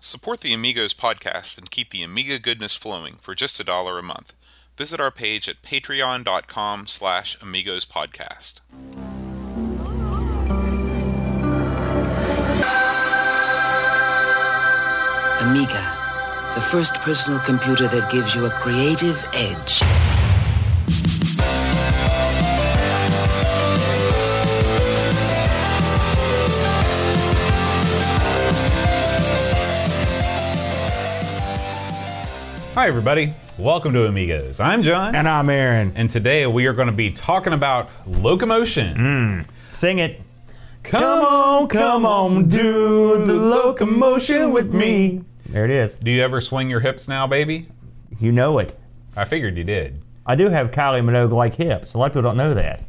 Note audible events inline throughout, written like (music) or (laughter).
Support the Amigos podcast and keep the Amiga goodness flowing for just a dollar a month. Visit our page at patreon.com slash amigos podcast. Amiga, the first personal computer that gives you a creative edge. Hi, everybody. Welcome to Amigos. I'm John. And I'm Aaron. And today we are going to be talking about locomotion. Hmm. Sing it. Come on, come on, do the locomotion with me. There it is. Do you ever swing your hips now, baby? You know it. I figured you did. I do have Kylie Minogue like hips. A lot of people don't know that.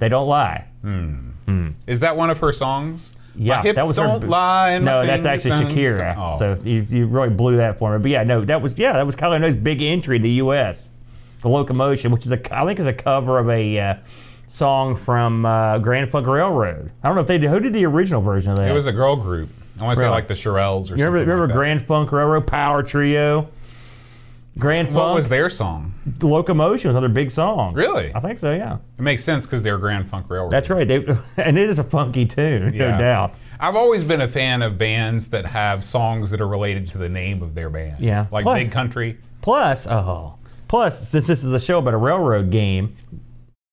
They don't lie. Hmm. Hmm. Is that one of her songs? Yeah, that was her don't b- lie. No, that's actually Shakira. Oh. So you, you really blew that for me. But yeah, no, that was yeah, that was Kylie Minogue's big entry in the U.S. The Locomotion, which is a I think is a cover of a uh, song from uh, Grand Funk Railroad. I don't know if they did. Who did the original version of that? it was a girl group. I want to say like the Shirelles or you remember, something. remember like. Grand Funk Railroad Power Trio? Grand What Funk. was their song? The Locomotion was another big song. Really? I think so. Yeah. It makes sense because they're Grand Funk Railroad. That's right. They, (laughs) and it is a funky tune, Yeah. no doubt. I've always been a fan of bands that have songs that are related to the name of their band. Yeah. Like Plus- Big Country. Plus, oh, plus, since this is a show about a railroad game,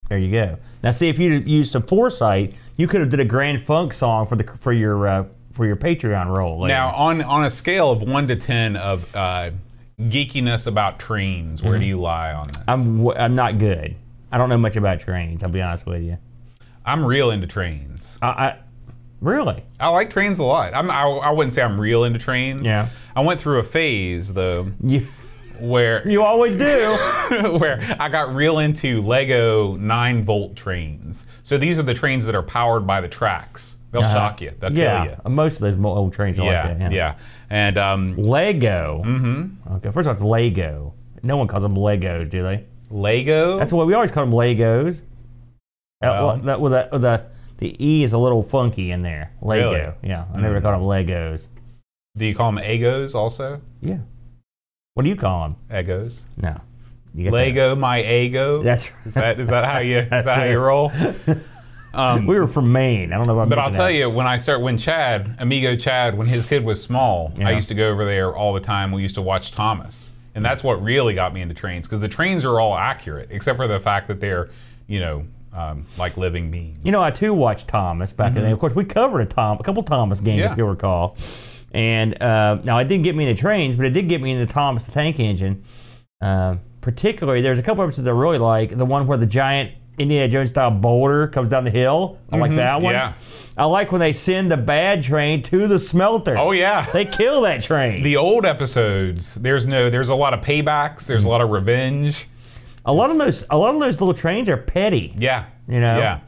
there you go. Now, see if you used some foresight, you could have did a Grand Funk song for the for your uh, for your Patreon roll. later. Now, on on a scale of one to ten of uh, geekiness about trains, where do you lie on this? I'm, Mm-hmm. I'm w- I'm not good. I don't know much about trains. I'll be honest with you. I'm real into trains. I, I really. I like trains a lot. I'm, I, I wouldn't say I'm real into trains. Yeah. I went through a phase though You where you always do. (laughs) where I got real into Lego nine volt trains. So these are the trains that are powered by the tracks. They'll shock you. They'll yeah, kill you. most of those old trains are Yeah, like that. yeah, And um, Lego. Mm-hmm. Okay, first of all, it's Lego. No one calls them Legos, do they? Lego. That's what we always call them Legos. Uh, Well. well, that, well, that, well, the the E is a little funky in there. Lego. Really? Yeah, I never Mm. call them Legos. Do you call them Egos also? Yeah. What do you call them? Egos. No. You get that. Lego my ego. That's right. Is that is that how you (laughs) is that how you roll? (laughs) Um, We were from Maine. I don't know I but I'll tell that. you, when I start, when Chad, Amigo Chad, when his kid was small, I used to go over there all the time. We used to watch Thomas, and that's what really got me into trains because the trains are all accurate, except for the fact that they're, you know, um, like living beings. You know, I too watched Thomas back in the day. Of course, we covered a Tom, a couple Thomas games, Mm-hmm. Yeah. if you recall. And uh, now, it didn't get me into trains, but it did get me into Thomas the Tank Engine. Uh, particularly, there's a couple episodes I really like. The one where the giant Indiana Jones style boulder comes down the hill. I like that one. Mm-hmm. Yeah. I like when they send the bad train to the smelter. Oh yeah. They kill that train. the old episodes, there's no, there's a lot of paybacks. There's a lot of revenge. a lot of those, a lot of those little trains are petty. Yeah. You know? Yeah.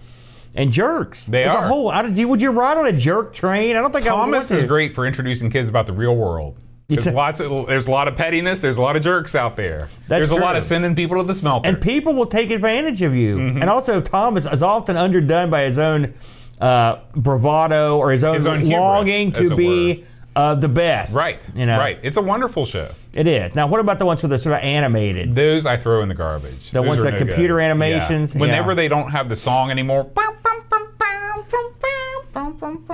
And jerks. They There's are. A whole, I would you ride on a jerk train? I don't think I would Thomas is great for introducing kids about the real world. There's said- lots of there's a lot of pettiness. There's a lot of jerks out there. That's there's a lot of sending people to the smelter. and people will take advantage of you. Mm-hmm. And also, Thomas is often underdone by his own uh, bravado or his own, His own hubris, longing to be uh, the best. right. You know, Right. It's a wonderful show. It is. Now, what about the ones with the sort of animated? Those I throw in the garbage. The Those ones that no computer good. animations? Yeah. Whenever Yeah. they don't have the song anymore.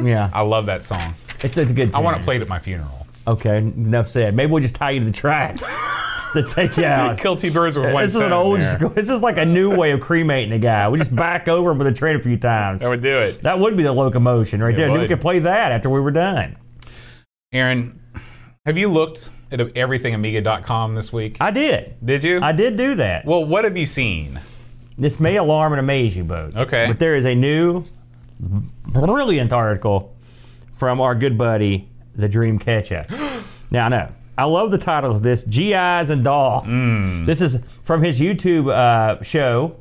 yeah, I love that song. it's, it's a good. I want it tune. played at my funeral. Okay, enough said. Maybe we'll just tie you to the tracks to take you out. (laughs) Kill two birds with one This is an stone old. there. school- This is like a new way of cremating a guy. We just back over him with a train a few times. That would do it. That would be the locomotion right there. We would. could play that after we were done. Aaron, have you looked at everythingamiga.com this week? I did. Did you? I did do that. well, what have you seen? This may alarm and amaze you both. Okay. But there is a new, brilliant article from our good buddy, the Dream Catcher. (gasps) now, I know. I love the title of this GIs and Dolls. Hmm. This is from his YouTube uh, show.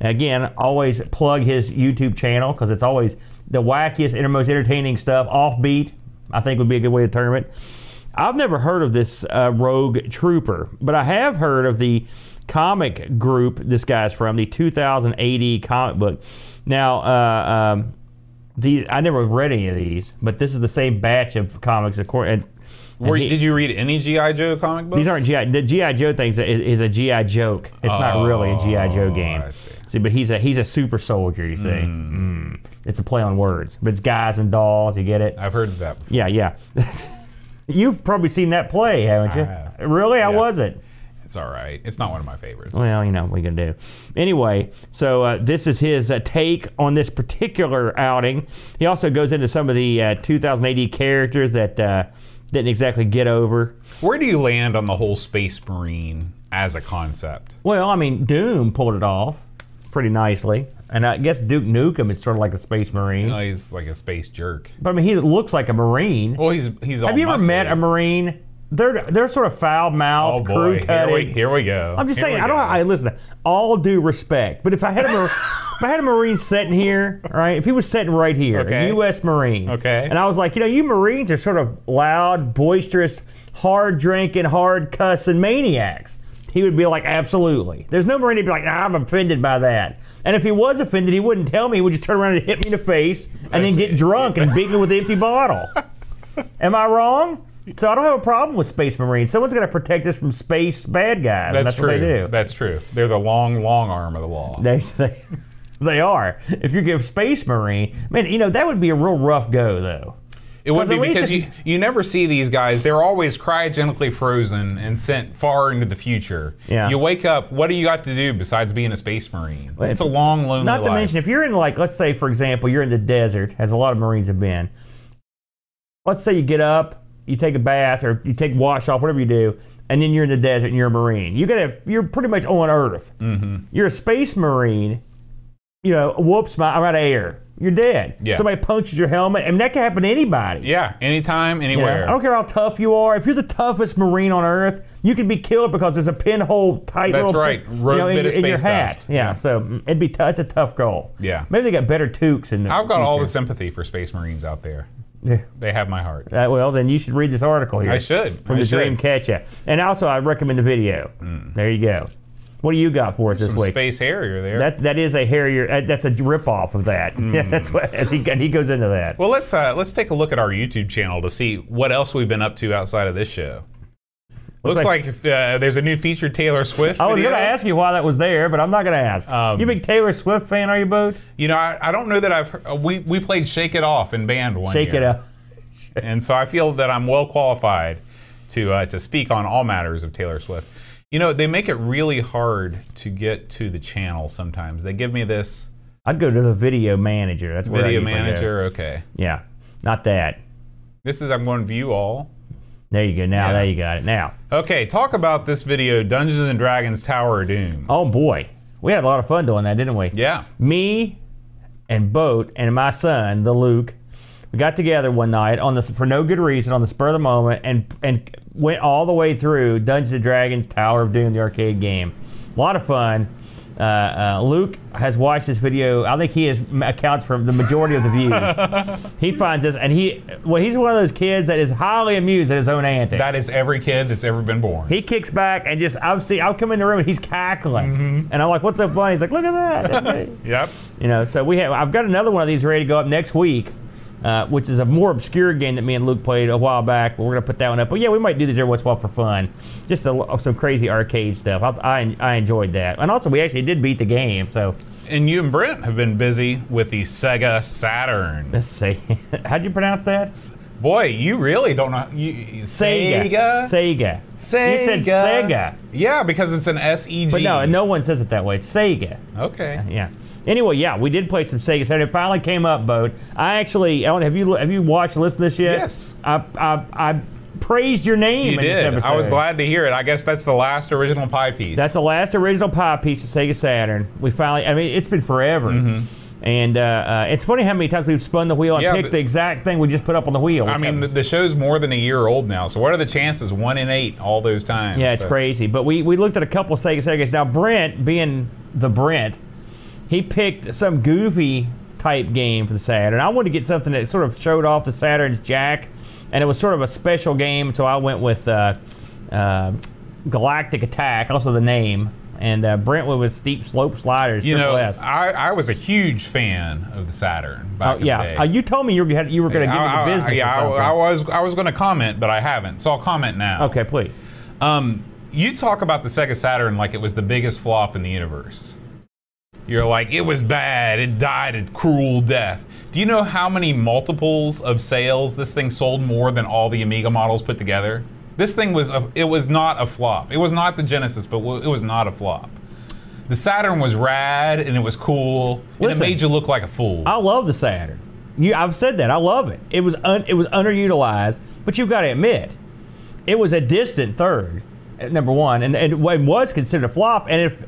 Again, always plug his YouTube channel because it's always the wackiest and most entertaining stuff. Offbeat, I think would be a good way to term it. I've never heard of this uh, Rogue Trooper, but I have heard of the comic group this guy's from, the 2080 comic book. Now, uh, um, these I never read any of these, but this is the same batch of comics. According, and Were, he- did you read any GI Joe comic books? These aren't GI. The GI Joe thing is, is a GI joke. It's not really a GI Joe Oh, game. I see. but he's a he's a super soldier. You see, Mm. it's a play on words. But it's guys and dolls. You get it? I've heard of that. Before. Yeah, yeah. (laughs) You've probably seen that play, haven't you? I have. Really? How Yeah. was it? It's all right. It's not one of my favorites. Well, you know what you gonna do. Anyway, so uh, this is his uh, take on this particular outing. He also goes into some of the uh, 2000 AD characters that uh, didn't exactly get over. Where do you land on the whole Space Marine as a concept? Well, I mean, Doom pulled it off pretty nicely, and I guess Duke Nukem is sort of like a space marine. Know, he's like a space jerk. But I mean, he looks like a marine. Well, he's he's all Have you ever met a marine? They're they're sort of foul Oh mouthed, boy, crew here cutting. we, here we go. I'm just Here saying, I don't. I listen. All due respect, but if I had a (laughs) if I had a marine sitting here, right? If he was sitting right here, Okay. a U.S. Marine, Okay. and I was like, you know, you Marines are sort of loud, boisterous, hard drinking, hard cussing maniacs. He would be like, absolutely. There's no Marine to be like, nah, I'm offended by that. And if he was offended, he wouldn't tell me. He would just turn around and hit me in the face, and then get it. drunk and beat me with an empty bottle. (laughs) Am I wrong? So I don't have a problem with Space Marines. Someone's got to protect us from space bad guys. That's, that's true. what they do. That's true. They're the long, long arm of the law. They, they, they are. If you give Space Marine, man, you know that would be a real rough go though. It would be because you, you never see these guys. They're always cryogenically frozen and sent far into the future. Yeah. You wake up, what do you got to do besides being a space marine? It's a long, lonely Not to life. mention, if you're in like, let's say for example, you're in the desert, as a lot of Marines have been. Let's say you get up, you take a bath, or you take wash off, whatever you do, and then you're in the desert and you're a Marine. You gotta, you're pretty much on Earth. Mm-hmm. You're a Space Marine. You know, whoops, my, I'm out of air. You're dead. Yeah. Somebody punches your helmet, and that can happen to anybody. yeah, anytime, You know, anywhere. I don't care how tough you are. If you're the toughest Marine on Earth, you can be killed because there's a pinhole tight That's right. you know, in, your- in your hat. Yeah, Yeah. so mm, it'd be t- it's a tough goal. Yeah. maybe they got better toques in the I've got all the sympathy for space marines out there. Yeah. They have my heart. Uh, well, then you should read this article here. I should. from I the should. Hmm. Dream Catcher, and also I recommend the video. There you go. What do you got for us this Some week? space Harrier there. That's that is a Harrier. Uh, that's a rip off of that. Yeah, (laughs) that's what as he he goes into that. well, let's uh, let's take a look at our YouTube channel to see what else we've been up to outside of this show. Looks, like- like, uh, there's a new featured Taylor Swift. I was going to ask you why that was there, but I'm not going to ask. Um, you big Taylor Swift fan, are you, Boat? You know, I, I don't know that I've. Heard, uh, we we played "Shake It Off" in band one Shake year. it up. (laughs) and so I feel that I'm well qualified to uh, to speak on all matters of Taylor Swift. You know, they make it really hard to get to the channel sometimes. They give me this I'd go to the video manager. That's where I video go. manager. Okay, Yeah, not that. this is I'm going to view all. There you go. Now, Yeah. there you got it. Now, Okay, talk about this video, Dungeons and Dragons Tower of Doom. oh boy, we had a lot of fun doing that, didn't we? Yeah, Me and Boat and my son, the Luke, we got together one night on this for no good reason on the spur of the moment and and went all the way through Dungeons and Dragons Tower of Doom, the arcade game. A lot of fun. Uh, uh, Luke has watched this video. I think he is, accounts for the majority of the views. (laughs) he finds this, and he well, he's one of those kids that is highly amused at his own antics. that is every kid that's ever been born. He kicks back and just I've seen I'll come in the room and he's cackling, and I'm like, "What's so funny?" He's like, "Look at that." (laughs) Yep. you know, so we have I've got another one of these ready to go up next week, uh, which is a more obscure game that me and Luke played a while back. But we're gonna put that one up. But yeah, we might do these every once in a while for fun, just a, some crazy arcade stuff. I, I I enjoyed that, and also we actually did beat the game. So And you and Brent have been busy with the Sega Saturn. let's see, (laughs) how'd you pronounce that? Boy, you really don't know. You, Sega. Sega. Sega. Sega. You said Sega, Yeah, because it's an S E G. but no, no one says it that way. It's Sega. Okay. Yeah. Anyway, yeah, we did play some Sega Saturn. It finally came up, boat. I actually, Ellen, have you have you watched and listened to this yet? Yes. I I, I praised your name. You in this did. episode. I was glad to hear it. I guess that's the last original pie piece. That's the last original pie piece of Sega Saturn. We finally, I mean, it's been forever. And uh, uh, it's funny how many times we've spun the wheel and Mm-hmm. Yeah, picked the exact thing we just put up on the wheel. I mean, the, the show's more than a year old now. So what are the chances? One in eight, all those times. Yeah, it's So- crazy. But we, we looked at a couple of Sega Saturn games. Now, Brent, being the Brent, he picked some goofy type game for the Saturn. I wanted to get something that sort of showed off the Saturn's jack, and it was sort of a special game. So I went with uh, uh, Galactic Attack, also the name. and uh, Brentwood with steep slope sliders. You know. I, I was a huge fan of the Saturn back Oh, in yeah, the day. Uh, you told me you were, gonna- you were going to give me the business. yeah, I. I was I was going to comment, but I haven't, so I'll comment now. Okay, please. Um, you talk about the Sega Saturn like it was the biggest flop in the universe. You're like, it was bad. It died a cruel death. Do you know how many multiples of sales this thing sold more than all the Amiga models put together? This thing was a, it was not a flop. It was not the Genesis, but it was not a flop. The Saturn was rad and it was cool and it made you look like a fool. I love the Saturn. You, I've said that. I love it. It was un, it was underutilized, but you've got to admit, it was a distant third. Number one, and, and it was considered a flop. And if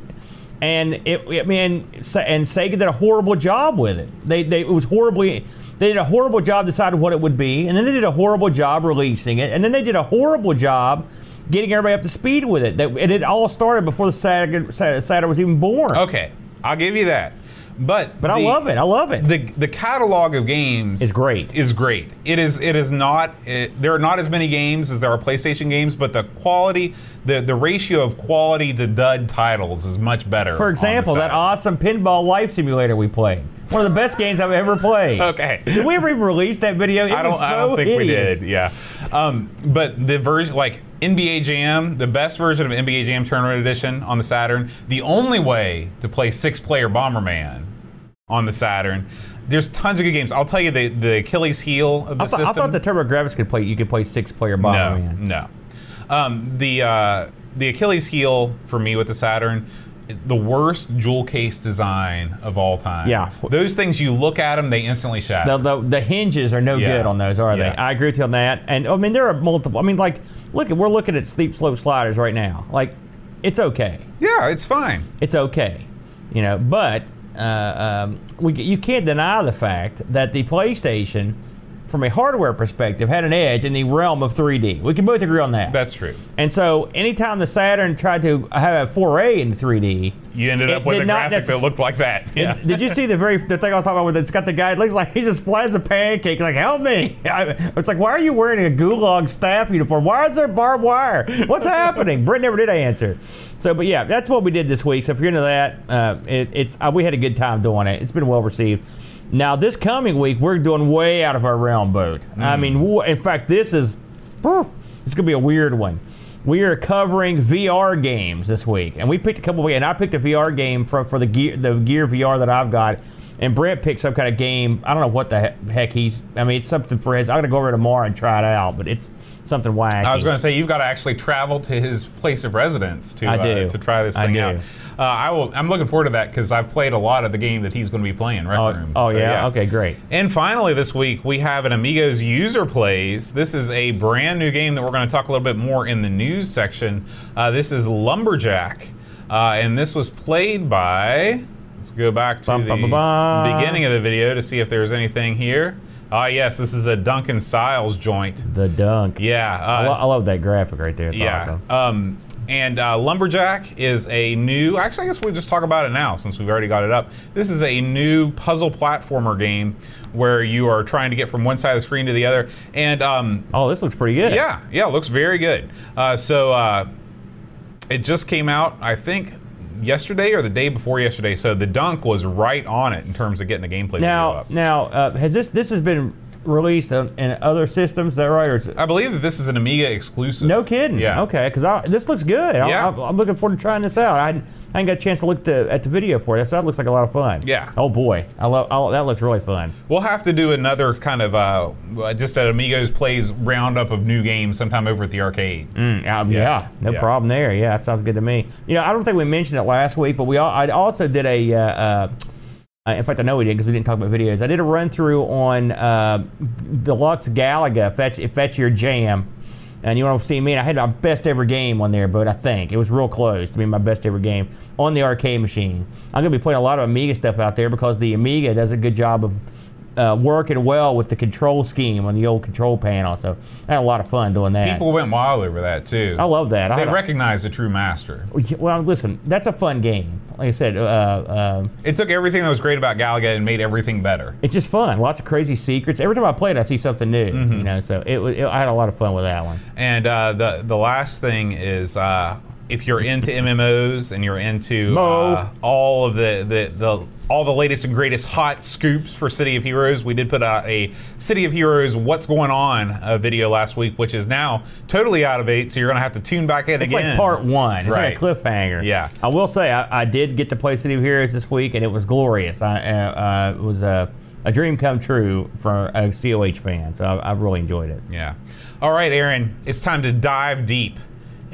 and it, I mean, and Sega did a horrible job with it. They, they it was horribly. They did a horrible job deciding what it would be, and then they did a horrible job releasing it, and then they did a horrible job getting everybody up to speed with it. That, and it all started before the Saturn, Saturn was even born. okay, I'll give you that. But But I love it. I love it. the the catalog of games Is great. Is great. It is it is not it, there are not as many games as there are PlayStation games, but the quality the the ratio of quality to dud titles is much better. For example, that awesome pinball life simulator we played. One of the best games I've ever played. (laughs) Okay. Did we ever even release that video? It I don't, so I don't think hideous. we did. Yeah, um, but the version like NBA Jam, the best version of NBA Jam Tournament Edition on the Saturn, the only way to play six-player Bomberman on the Saturn. There's tons of good games. I'll tell you the the Achilles heel of the I, thought- I system. thought the TurboGrafx could play. You could play six player. No, no. Um, the uh, the Achilles heel for me with the Saturn, the worst jewel case design of all time. Yeah. those things you look at them, they instantly shatter. The, the, the hinges are no Yeah. good on those, are Yeah. they? I agree with you on that. And I mean, there are multiple. I mean, like, look, we're looking at steep slope sliders right now. Like, it's okay. yeah, it's fine. It's okay, you know. But uh, um, we, you can't deny the fact that the PlayStation, from a hardware perspective, had an edge in the realm of 3D. We can both agree on that. That's true. and so, anytime the Saturn tried to have a foray into 3D, You ended up with a graphic that looked like that. Yeah. (laughs) did you see the very the thing I was talking about? Where it's got the guy. It looks like he just flat as a pancake. Like, help me! (laughs) I, (laughs) it's like, why are you wearing a gulag staff uniform? Why is there barbed wire? What's happening? Brent never did answer. So, but yeah, that's what we did this week. So if you're into that, uh, it, it's uh, we had a good time doing it. It's been well received. Now this coming week, we're doing way out of our realm boat. I hmm. mean, in fact, this is it's gonna be a weird one. We are covering VR games this week, and we picked a couple. Of, and I picked a VR game for for the gear the Gear VR that I've got, and Brent picked some kind of game. I don't know what the heck he's. I mean, it's something for his. I'm gonna go over tomorrow and try it out, but it's something wacky. I was going to say you've got to actually travel to his place of residence to I uh, to try this I thing do. out. Uh, I will. I'm looking forward to that because I've played a lot of the game that he's going to be playing. Rec Oh, Room. oh So, yeah? Okay, great. And finally, this week we have an Amigos user plays. This is a brand new game that we're going to talk a little bit more in the news section. Uh, this is Lumberjack, uh, and this was played by. Let's go back to Bum, the bum, bum, beginning of the video to see if there's anything here. Ah, yes, this is a Duncan Styles joint. The dunk. Yeah, I, uh, lo- I love that graphic right there. It's yeah. awesome. Um, and uh, Lumberjack is a new. Actually, I guess we'll just talk about it now since we've already got it up. This is a new puzzle platformer game where you are trying to get from one side of the screen to the other. And um, Oh, this looks pretty good. yeah, yeah, it looks very good. Uh, so uh, it just came out, I think, yesterday or the day before yesterday. So the dunk was right on it in terms of getting the gameplay Now, up. now, uh, has this this has been released on, in other systems? Is that right? Or is it, I believe that this is an Amiga exclusive. no kidding. Yeah. Okay, because this looks good. Yeah. I, am looking forward to trying this out. I, I ain't got a chance to look the, at the video for it. So that looks like a lot of fun. Yeah. Oh boy, I love. I, that looks really fun. We'll have to do another kind of uh, just an Amigos plays roundup of new games sometime over at the arcade. Mm, uh, yeah. no Yeah. problem there. Yeah, that sounds good to me. You know, I don't think we mentioned it last week, but we all, I also did a. Uh, uh, uh, in fact, I know we did because we didn't talk about videos. I did a run through on uh, Deluxe Galaga. If that's, if that's your jam, and you want to see me, I had my best ever game on there, but I think it was real close to be my best ever game on the arcade machine. I'm going to be putting a lot of Amiga stuff out there because the Amiga does a good job of uh, working well with the control scheme on the old control panel. So I had a lot of fun doing that. People went wild over that too. I love that. I They recognized a true master. well, listen, that's a fun game. Like I said, uh, uh, It took everything that was great about Galaga and made everything better. it's just fun. Lots of crazy secrets. Every time I play it, I see something new. Mm-hmm. You know, so it, it, I had a lot of fun with that one. And uh, the the last thing is uh, if you're into MMOs and you're into uh, all of the, the, the all the latest and greatest hot scoops for City of Heroes, we did put out a City of Heroes What's Going On uh, video last week, which is now totally out of date. So you're going to have to tune back in It's again. It's like part one. It's like a cliffhanger. Yeah. I will say I, I did get to play City of Heroes this week, and it was glorious. I uh, uh, it was a, a dream come true for a COH fan, so I, I really enjoyed it. Yeah. All right, Aaron, it's time to dive deep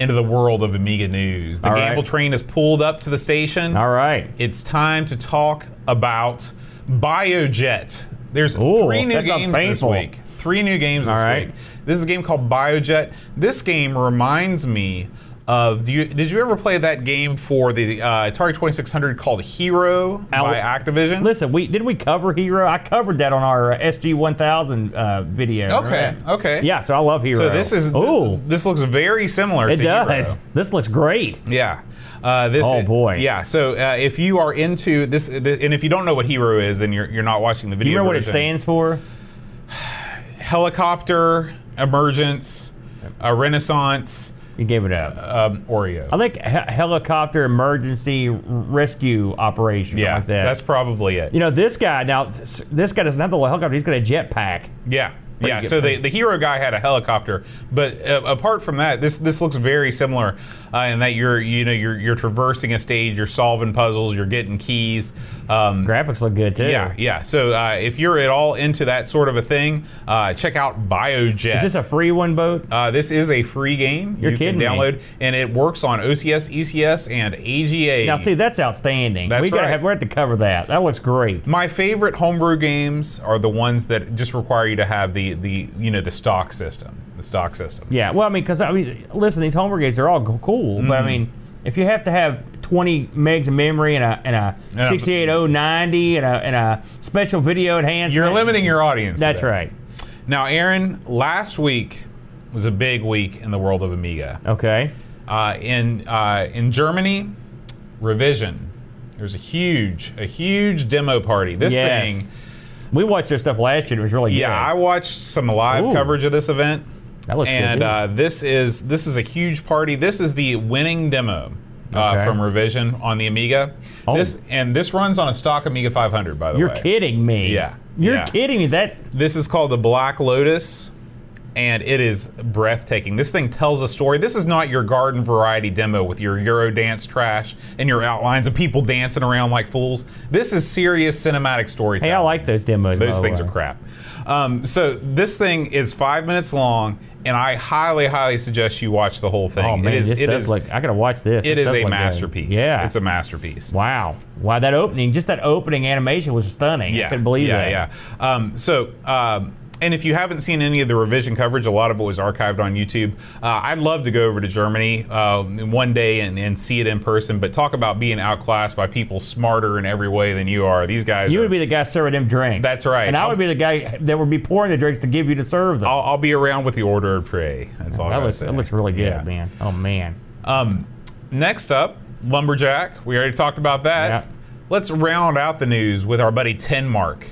into the world of Amiga news. The All right. Gamble train has pulled up to the station. All right. It's time to talk about Biojet. There's Ooh, three new games this week. Three new games All this right. week. This is a game called Biojet. This game reminds me of. Do you, did you ever play that game for the uh, Atari 2600 called Hero Al- by Activision? Listen, we did we cover Hero? I covered that on our uh, SG 1000 uh, video. Okay. right? Okay. Yeah, so I love Hero. So this is. Ooh, This looks very similar it does. Hero. This looks great. Yeah. Uh, this Oh, boy. Yeah. So uh, if you are into this, th- and if you don't know what Hero is, then you're you're not watching the video. Do you remember what it stands for? (sighs) Helicopter emergence, a Renaissance, You gave it up. um, Oreo. I think he- helicopter emergency rescue operation. yeah, like that. that's probably it. You know, this guy now. This guy doesn't have the helicopter. He's got a jetpack. Yeah. Yeah, so the, the hero guy had a helicopter, but uh, apart from that, this this looks very similar uh, in that you're you know you're you're traversing a stage, you're solving puzzles, you're getting keys. Um, Graphics look good too. yeah, yeah. So uh, if you're at all into that sort of a thing, uh, check out Biojet. Is this a free one boat? Uh, this is a free game. You're you kidding can download, and it works on OCS, ECS, and AGA. Now, see, that's outstanding. That's we gotta right. have, we're have to cover that. That looks great. My favorite homebrew games are the ones that just require you to have the the you know the stock system, the stock system. Yeah. Well, I mean, because I mean, listen, these homebrew games are all cool, but I mean, if you have to have 20 megs of memory and a and a Yeah. 68090 and a and a special video enhancement, You're limiting your audience. That's that. right. Now, Aaron, last week was a big week in the world of Amiga. Okay. Uh, in uh, in Germany, Revision. There was a huge a huge demo party. This Yes. thing. We watched their stuff last year. It was really good. Yeah, I watched some live Ooh. coverage of this event. That looks and good. too. uh, this is this is a huge party. This is the winning demo uh, Okay. from Revision on the Amiga. Oh. This and this runs on a stock Amiga 500, by the way. You're kidding me. Yeah. You're Yeah. kidding me. That This is called the Black Lotus, and it is breathtaking. This thing tells a story. This is not your garden variety demo with your Eurodance trash and your outlines of people dancing around like fools. This is serious cinematic storytelling. hey, I like those demos. Those things way. are crap. Um, so this thing is five minutes long, and I highly, highly suggest you watch the whole thing. Oh man, it is, this it does is- look. I gotta watch this. it This is a good. masterpiece. Yeah. it's a masterpiece. wow. Wow. That opening, just that opening animation was stunning. Yeah, I couldn't believe yeah, that. yeah. Um, so, um, and if you haven't seen any of the revision coverage, a lot of it was archived on YouTube. Uh, I'd love to go over to Germany uh, one day and, and see it in person. But talk about being outclassed by people smarter in every way than you are. These guys. You are- would be the guy serving them drinks. That's right. And I I'll- would be the guy that would be pouring the drinks to give you to serve them. I'll, I'll be around with the order of prey. That's all. That looks that looks really good, Yeah. man. Oh man. Um, next up, Lumberjack. We already talked about that. Yeah. Let's round out the news with our buddy Ten Mark.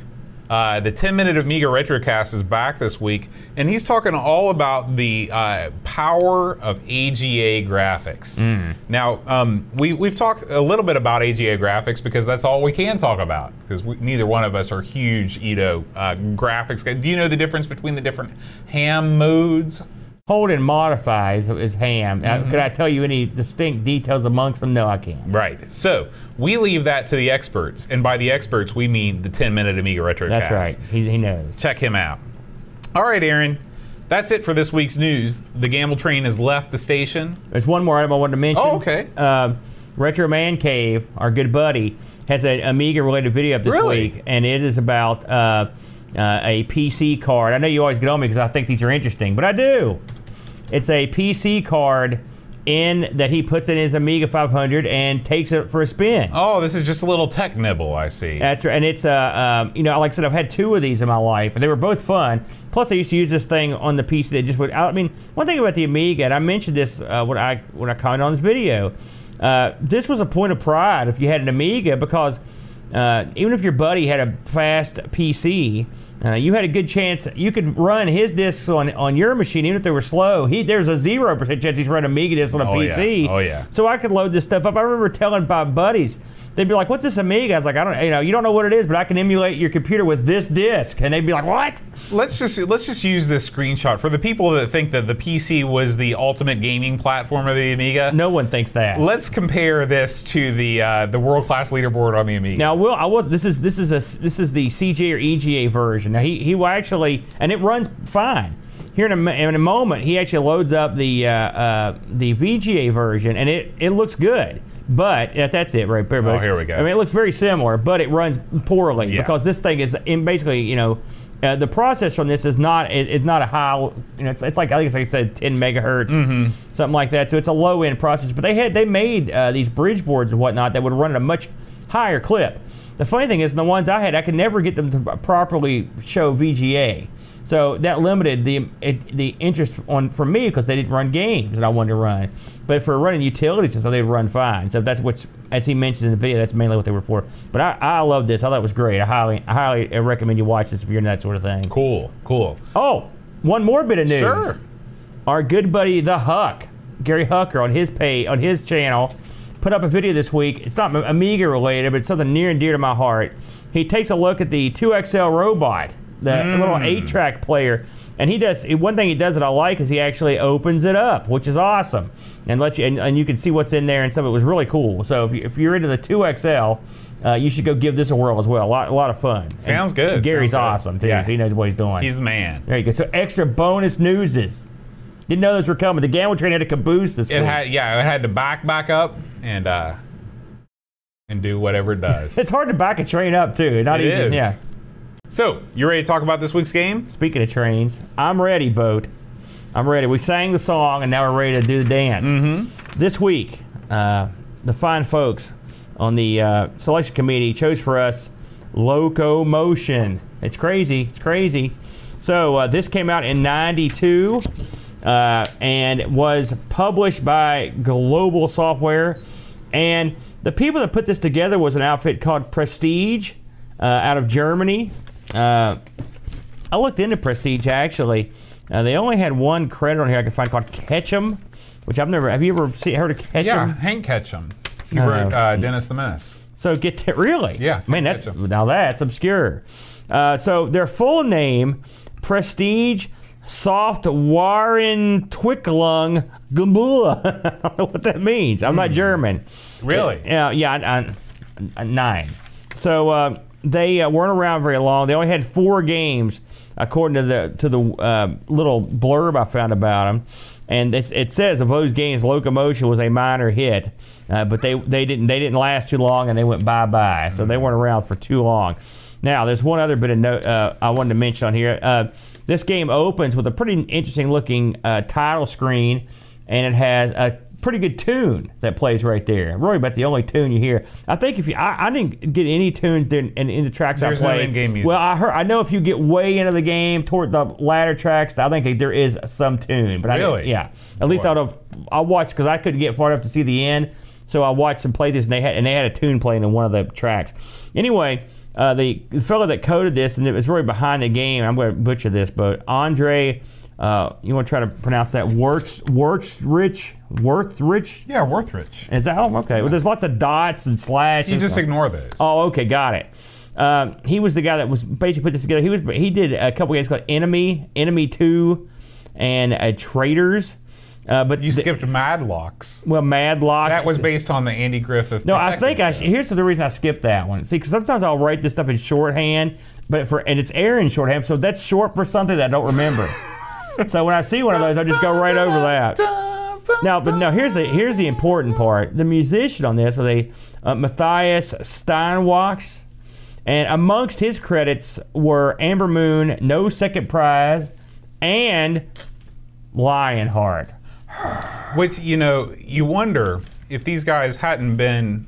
Uh, the 10 minute Amiga Retrocast is back this week, and he's talking all about the uh, power of AGA graphics. Hmm. Now, um, we, we've talked a little bit about AGA graphics because that's all we can talk about, because neither one of us are huge Edo uh, graphics guys. Do you know the difference between the different ham modes? Hold modifies modify is, is ham. Mm-hmm. could I tell you any distinct details amongst them? No, I can't. Right. So we leave that to the experts, and by the experts we mean the 10 minute Amiga Retrocast. That's right. He, he knows. Check him out. All right, Aaron. That's it for this week's news. The Gamble train has left the station. There's one more item I wanted to mention. Oh, okay. Uh, Retro Man Cave, our good buddy, has an Amiga related video up this Really? week, and it is about uh, uh, a PC card. I know you always get on me because I think these are interesting, but I do. It's a PC card in that he puts in his Amiga 500 and takes it for a spin. Oh, this is just a little tech nibble, I see. That's right, and it's uh, um, you know, like I said, I've had two of these in my life, and they were both fun. Plus, I used to use this thing on the PC that just would. I mean, one thing about the Amiga, and I mentioned this uh, when I when I commented on this video, uh, this was a point of pride if you had an Amiga because uh, even if your buddy had a fast PC, Uh, you had a good chance. You could run his discs on, on your machine, even if they were slow. He there's a zero percent chance he's running Amiga discs on a Oh, yeah. PC. Oh, yeah. So I could load this stuff up. I remember telling my buddies, they'd be like, "What's this Amiga?" I was like, "I don't, you know, you don't know what it is, but I can emulate your computer with this disc." And they'd be like, "What?" Let's just let's just use this screenshot for the people that think that the PC was the ultimate gaming platform of the Amiga. No one thinks that. Let's compare this to the uh, the world class leaderboard on the Amiga. Now, Will, I was. This is this is a this is the CGA or EGA version. Now he he will actually, and it runs fine. Here in a, in a moment, he actually loads up the uh, uh, the VGA version, and it it looks good. But yeah, that's it right there. Oh, here we go. I mean, it looks very similar, but it runs poorly Yeah. because this thing is in basically you know. Uh, the process on this is not it, it's not a high you know it's, it's like I think I said 10 megahertz Mm-hmm. something like that so it's a low end process but they had they made uh, these bridge boards and whatnot that would run at a much higher clip the funny thing is the ones I had I could never get them to properly show VGA so that limited the it, the interest on for me because they didn't run games that I wanted to run but for running utilities and stuff they run fine so that's what's as he mentions in the video that's mainly what they were for but I, I love this I thought it was great I highly I highly uh, recommend you watch this if you're into that sort of thing cool, cool. Oh, one more bit of news. Sure. Our good buddy the Huck, Gary Hucker, on his pay on his channel, put up a video this week. It's not Amiga related, but it's something near and dear to my heart. He takes a look at the 2XL robot, the little eight-track player, and he does one thing he does that I like is he actually opens it up, which is awesome, and let you and, and you can see what's in there and some of It was really cool. So if, you, if you're into the 2XL. Uh, you should go give this a whirl as well. A lot, a lot of fun. And Sounds good. Gary's Sounds good. awesome too. Yeah. So he knows what he's doing. He's the man. There you go. So extra bonus newses. Didn't know those were coming. The Gamble train had a caboose this It week. had yeah, it had to back back up and uh and do whatever it does. (laughs) it's hard to back a train up too. Not It even is. yeah. So, you ready to talk about this week's game? Speaking of trains, I'm ready, boat. I'm ready. We sang the song and now we're ready to do the dance. Mm-hmm. This week, uh, the fine folks on the uh, selection committee chose for us Locomotion. It's crazy. It's crazy. So uh, this came out in '92 uh, and was published by Global Software. And the people that put this together was an outfit called Prestige uh, out of Germany. Uh, I looked into Prestige actually. Uh, they only had one credit on here I could find called Ketchum, which I've never. Have you ever see, heard of Ketchum? Yeah, Hank Ketcham. He Uh, wrote uh, Dennis the Menace. So get to really? Yeah, Man, that's Ketchum. now that's obscure. Uh, so their full name, Prestige Soft Warren Twicklung Gemula. (laughs) I don't know what that means. I'm not German. Hmm. Really? Yeah, yeah, I, I, I- nine. So uh, they uh, weren't around very long. They only had four games, according to the to the uh, little blurb I found about them. And it says of those games, Locomotion was a minor hit, uh, but they, they didn't they didn't last too long, and they went bye bye. So they weren't around for too long. Now, there's one other bit of note uh, I wanted to mention on here. Uh, this game opens with a pretty interesting looking uh, title screen, and it has a pretty good tune that plays right there. Really, about the only tune you hear. I think if you, I, I didn't get any tunes in, in, in the tracks There's I no played. in-game music. Well, I heard, I know if you get way into the game toward the latter tracks, I think there is some tune. But I didn't- yeah. At least out of I watched because I couldn't get far enough to see the end, so I watched them play this, and they had and they had a tune playing in one of the tracks. Anyway. Uh, the fellow that coded this, and it was really behind the game. I'm going to butcher this, but Andre, uh, you want to try to pronounce that? Worth, Worthrich, Worthrich. Yeah, Worthrich. Is that okay? Well, there's lots of dots and slashes. You just ignore those. Oh, okay, got it. Um, he was the guy that was basically put this together. He was he did a couple games called Enemy, Enemy Two, and uh, Traitors. Uh, but you skipped Madlocks. well, Madlocks. That was based on the Andy Griffith. No, I think I. detective Sh- here's the reason I skipped that one. See, because sometimes I'll write this stuff in shorthand, but for and it's Aaron shorthand, so that's short for something that I don't remember. (laughs) (laughs) so when I see one of those, I just go right over that. Now, but no, here's the here's the important part. The musician on this was a uh, Matthias Steinwachs, and amongst his credits were Ambermoon, No Second Prize, and Lionheart. Which you know, you wonder if these guys hadn't been.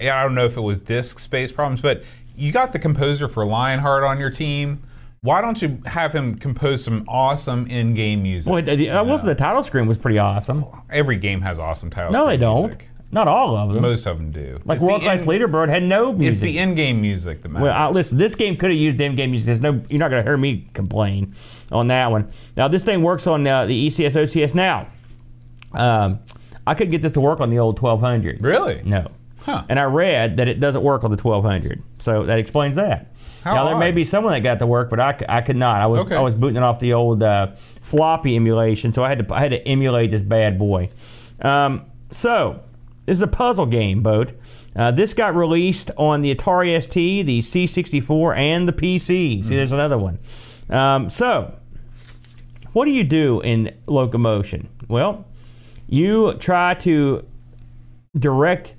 I don't know if it was disk space problems, but you got the composer for Lionheart on your team. Why don't you have him compose some awesome in-game music? Boy, the, uh, also the title screen was pretty awesome. Every game has awesome titles. No, they don't. music. Not all of them. Most of them do. like It's World Class in- Leaderboard had no music. It's the in-game music that matters. Well, I, listen, this game could have used in-game music. There's no, you're not going to hear me complain on that one. Now, this thing works on uh, the ECS OCS now. Um, I couldn't get this to work on the old 1200. really? No. Huh. And I read that it doesn't work on the 1200. So that explains that. How now, there may be someone that got to work, but I, I could not. I was Okay. I was booting it off the old uh, floppy emulation, so I had to I had to emulate this bad boy. Um, so this is a puzzle game, boat. Uh, this got released on the Atari ST, the C64, and the PC. See, there's another one. Um, so, what do you do in locomotion? Well, you try to direct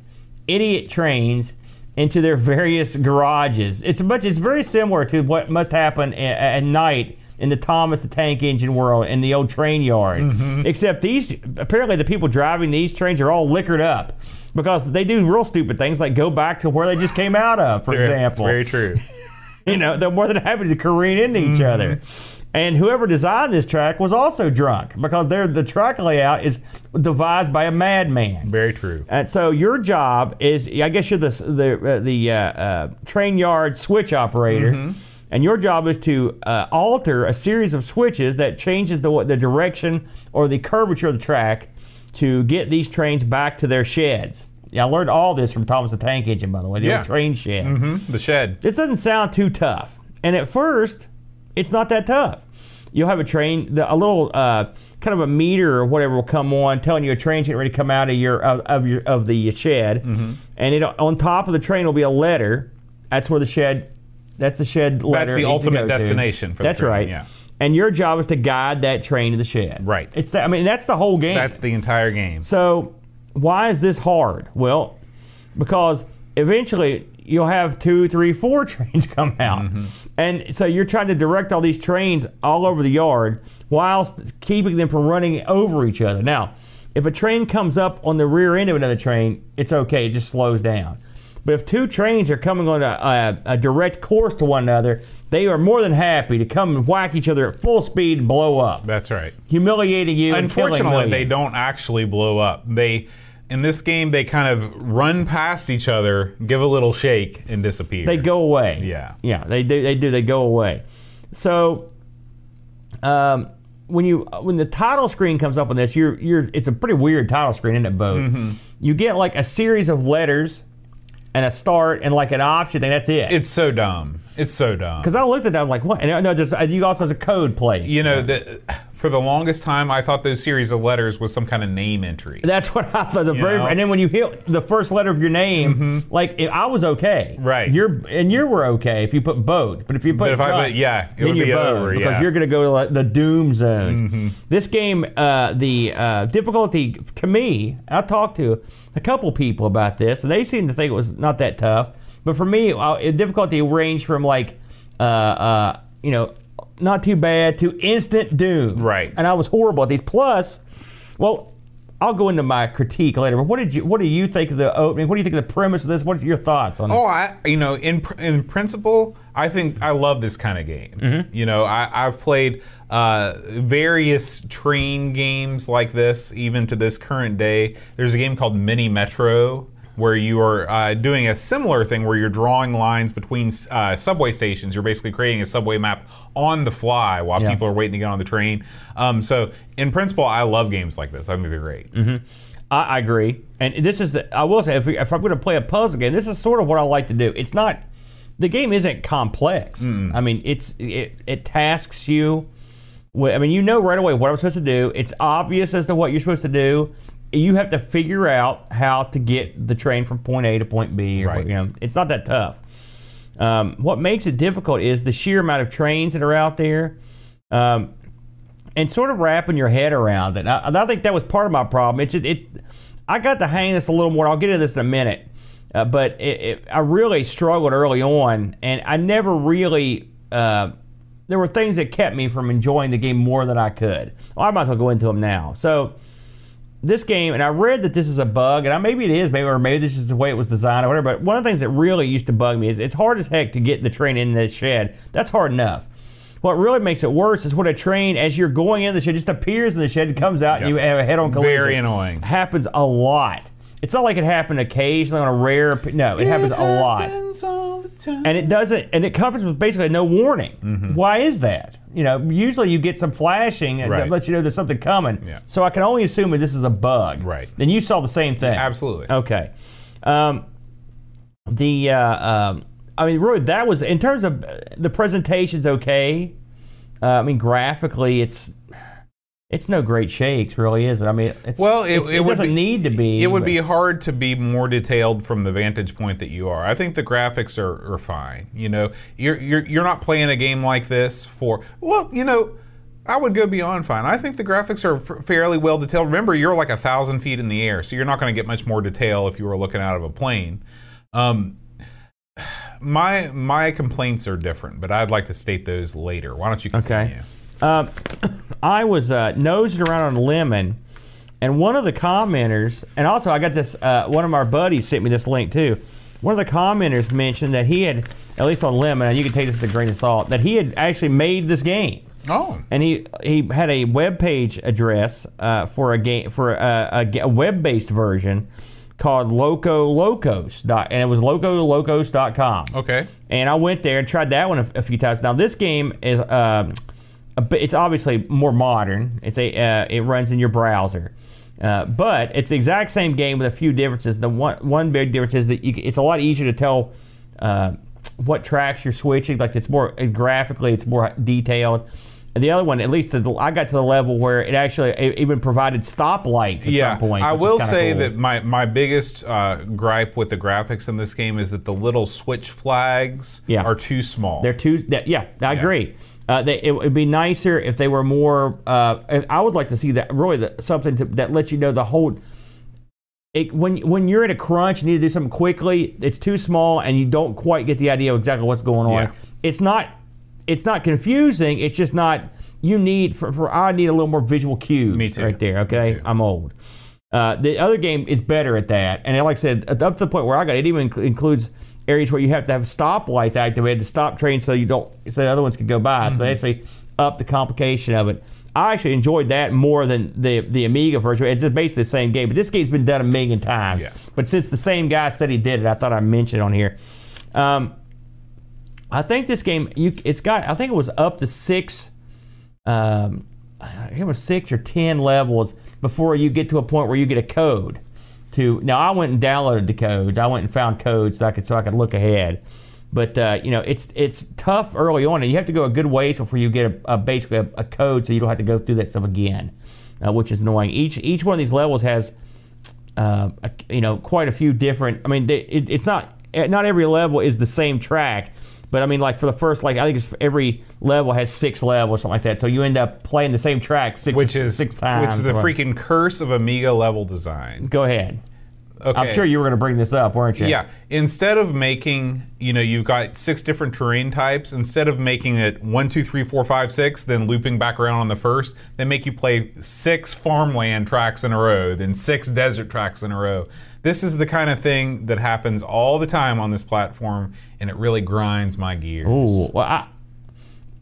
idiot trains into their various garages. It's much. It's very similar to what must happen a- at night in the Thomas the Tank Engine world in the old train yard. Mm-hmm. Except these apparently the people driving these trains are all liquored up because they do real stupid things like go back to where they just came out of. For That's example, very true. (laughs) you know, they're more than happy to careen into each mm-hmm. other. And whoever designed this track was also drunk because the track layout is devised by a madman. Very true. And so your job is, I guess you're the the uh, the uh, uh, train yard switch operator, and your job is to uh, alter a series of switches that changes the the direction or the curvature of the track to get these trains back to their sheds. Yeah, I learned all this from Thomas the Tank Engine, by the way, the Yeah. train shed. Mm-hmm. The shed. This doesn't sound too tough, and at first, it's not that tough. You'll have a train, the, a little uh, kind of a meter or whatever will come on, telling you a train's getting ready to come out of your of, of your of the shed, Mm-hmm. and it on top of the train will be a letter. That's where the shed. That's the shed letter. That's the ultimate to. destination for the That's train, right. yeah. And your job is to guide that train to the shed. Right. It's that. I mean, that's the whole game. That's the entire game. So, why is this hard? Well, because eventually you'll have two, three, four (laughs) trains come out. And so you're trying to direct all these trains all over the yard whilst keeping them from running over each other. Now, if a train comes up on the rear end of another train, it's okay, it just slows down. But if two trains are coming on a, a, a direct course to one another, they are more than happy to come and whack each other at full speed and blow up, That's right. humiliating you. and killing Unfortunately, they don't actually blow up. They in this game they kind of run past each other, give a little shake, and disappear. They go away. Yeah. Yeah, they do. They do. They go away. So, um, when you when the title screen comes up on this, you're you're it's a pretty weird title screen, isn't it, Bo? Mm-hmm. You get like a series of letters and a start and like an option thing. That's it. It's so dumb. It's so dumb. Because I looked at that, I'm like, what? And I know there's, you also has a code place. You know, the, for the longest time, I thought those series of letters was some kind of name entry. That's what I thought. The very, know? Mm-hmm. and then when you hit the first letter of your name, like if I was okay, Right. You're and you were okay if you put boat, but if you put But if I Chuck, put- yeah, it then would you're be over, because yeah. Mm-hmm. you're going to go to like, the doom zones. This game, uh, the uh, difficulty to me, I talked to a couple people about this, and they seemed to think it was not that tough. But for me, uh, it- difficulty ranged from like, uh, uh, you know, not too bad to instant doom. Right. And I was horrible at these. Plus, well, I'll go into my critique later. But what did you what do you think of the opening? What do you think of the premise of this? What are your thoughts on it? Oh, I you know in in principle, I think I love this kind of game. Mm-hmm. You know, I, I've played uh, various train games like this, even to this current day. There's a game called Mini Metro where you are uh, doing a similar thing where you're drawing lines between uh, subway stations. You're basically creating a subway map on the fly while Yeah. people are waiting to get on the train. Um, so, in principle, I love games like this. I think they're great. I, I agree. And this is the I will say if, we, if I'm going to play a puzzle game, this is sort of what I like to do. It's not the game isn't complex. I mean, it's it, it tasks you. with- I mean, you know right away what I'm supposed to do. It's obvious as to what you're supposed to do. You have to figure out how to get the train from point A to point B. Or, Right. You know, it's not that tough. Um, what makes it difficult is the sheer amount of trains that are out there. Um, and sort of wrapping your head around it. I, I think that was part of my problem. It's just, it. I got to hang this a little more. I'll get into this in a minute, uh, but it, it, I really struggled early on, and I never really. Uh, there were things that kept me from enjoying the game more than I could. Well, I might as well go into them now. So this game, and I read that this is a bug, and I, maybe it is, maybe or maybe this is the way it was designed or whatever. But one of the things that really used to bug me is it's hard as heck to get the train in the shed. That's hard enough. What really makes it worse is when a train, as you're going in the shed, just appears in the shed and comes out, and you have a head-on collision. Very annoying. Happens a lot, it's not like it happened occasionally on a rare. No, it, happens a lot, all the time. and it doesn't. And it comes with basically no warning. Mm-hmm. Why is that? You know, usually you get some flashing and Right. that lets you know there's something coming. Yeah. So I can only assume that this is a bug. Right. Then you saw the same thing. Absolutely. Okay. Um, the uh, um, I mean, really, that was in terms of uh, the presentation's okay. Uh, I mean, graphically, it's it's no great shakes, really, is it? I mean, it's, Well, it, it's- it, would doesn't be, need to be. It would but- be hard to be more detailed from the vantage point that you are. I think the graphics are, are fine. You know, you're, you're you're not playing a game like this for well, you know. I would go beyond fine. I think the graphics are f- fairly well detailed. Remember, you're like a thousand feet in the air, so you're not going to get much more detail if you were looking out of a plane. Um, (sighs) my my complaints are different, but I'd like to state those later. Why don't you continue? Okay. Um, I was uh, nosing around on Lemon, and one of the commenters, and also I got this. Uh, one of our buddies sent me this link too. One of the commenters mentioned that he had, at least on Lemon, and you can take this with a grain of salt, that he had actually made this game. Oh, and he he had a web page address uh, for a game for a, a, a web based version called Loco Locos dot and it was locolocos.com. okay. And I went there and tried that one a, a few times. Now this game is um, a bit, it's obviously more modern. It's a uh, it runs in your browser. Uh, but it's the exact same game with a few differences. The one one big difference is that you, it's a lot easier to tell uh, what tracks you're switching. Like it's more graphically, it's more detailed. And the other one, at least the, I got to the level where it actually it even provided stoplights at yeah, some point. I will say cool. that my, my biggest uh, gripe with the graphics in this game is that the little switch flags Yeah. are too small. They're too. Yeah, I agree. Uh, they, it would be nicer if they were more. Uh, I would like to see that really the, something to, that lets you know the whole. It, when when you're in a crunch, you need to do something quickly. It's too small, and you don't quite get the idea of exactly what's going on. Yeah. It's not. It's not confusing. It's just not. You need for, for I need a little more visual cues. Me too. Right there. Okay. I'm old. Uh, the other game is better at that, and like I said, up to the point where I got it even inc- includes areas where you have to have stoplights activated to stop trains so you don't so the other ones can go by. So they actually up the complication of it. I actually enjoyed that more than the the Amiga version. It's just basically the same game, but this game's been done a million times. Yeah. But since the same guy said he did it, I thought I'd mention it on here. Um, I think this game you it's got I think it was up to six um, I think it was six or ten levels before you get to a point where you get a code to now I went and downloaded the codes. I went and found codes so I could so I could look ahead. But uh, you know it's it's tough early on, and you have to go a good ways before you get a, a basically a, a code, so you don't have to go through that stuff again, uh, which is annoying. Each each one of these levels has uh, a, you know quite a few different. I mean, they, it, it's not eh, not every level is the same track, but I mean, like for the first like I think it's every level has six levels, or something like that. So you end up playing the same track six which is six times. which is the freaking curse of Amiga level design. Go ahead. Okay. I'm sure you were going to bring this up, weren't you? Yeah. Instead of making, you know, you've got six different terrain types. Instead of making it one, two, three, four, five, six, then looping back around on the first, they make you play six farmland tracks in a row, then six desert tracks in a row. This is the kind of thing that happens all the time on this platform, and it really grinds my gears. Ooh, well, I,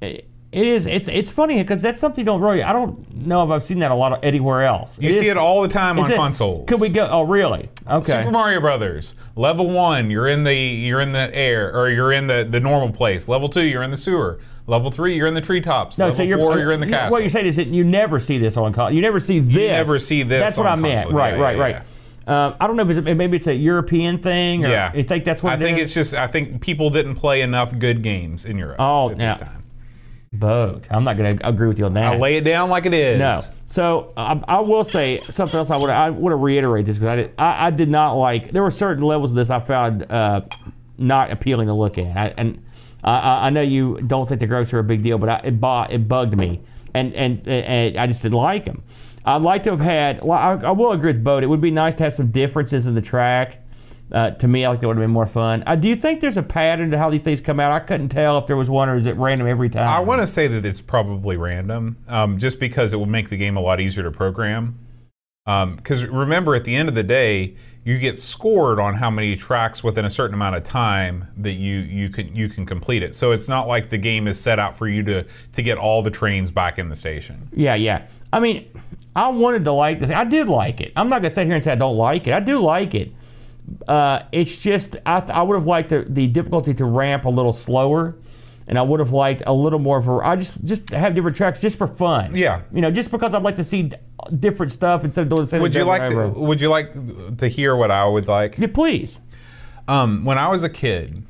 it it is. It's it's funny because that's something you don't really. I don't know if I've seen that a lot of anywhere else. You see it all the time on it- consoles. Could we go? Oh, really? Okay. Super Mario Brothers. Level one, you're in the you're in the air or you're in the, the normal place. Level two, you're in the sewer. Level three, you're in the treetops. No, Level so you're, four, uh, you're in the castle. What you're saying is that you never see this on console. You never see this. You never see this That's what I meant. console. Right, Yeah, right, yeah, right. Um, I don't know if it's maybe it's a European thing or yeah, you think that's what I it think is? it's just I think people didn't play enough good games in Europe Oh, at yeah. this time. Boat. I'm not going to agree with you on that. I'll lay it down like it is. No. So I, I will say something else. I would I want to reiterate this because I did, I, I did not like. There were certain levels of this I found uh, not appealing to look at. I, and I- I, I know you don't think the graphics are a big deal, but I, it, it bugged me, and, and and I just didn't like them. I'd like to have had. Well, I, I will agree with Boat. It would be nice to have some differences in the track. Uh, to me, I think it would have been more fun. Uh, do you think there's a pattern to how these things come out? I couldn't tell if there was one or is it random every time. I want to say that it's probably random, um, just because it will make the game a lot easier to program. Because remember, at the end of the day, you get scored on how many tracks within a certain amount of time that you you can you can complete it. So it's not like the game is set out for you to to get all the trains back in the station. Yeah, yeah. I mean, I wanted to like this. I did like it. I'm not gonna sit here and say I don't like it. I do like it. Uh, it's just I, I would have liked the, the difficulty to ramp a little slower, and I would have liked a little more of a. I just just have different tracks just for fun. Yeah. You know, just because I'd like to see different stuff instead of doing the same. Would thing you like to. Would you like to hear what I would like? Yeah, please. Um, when I was a kid,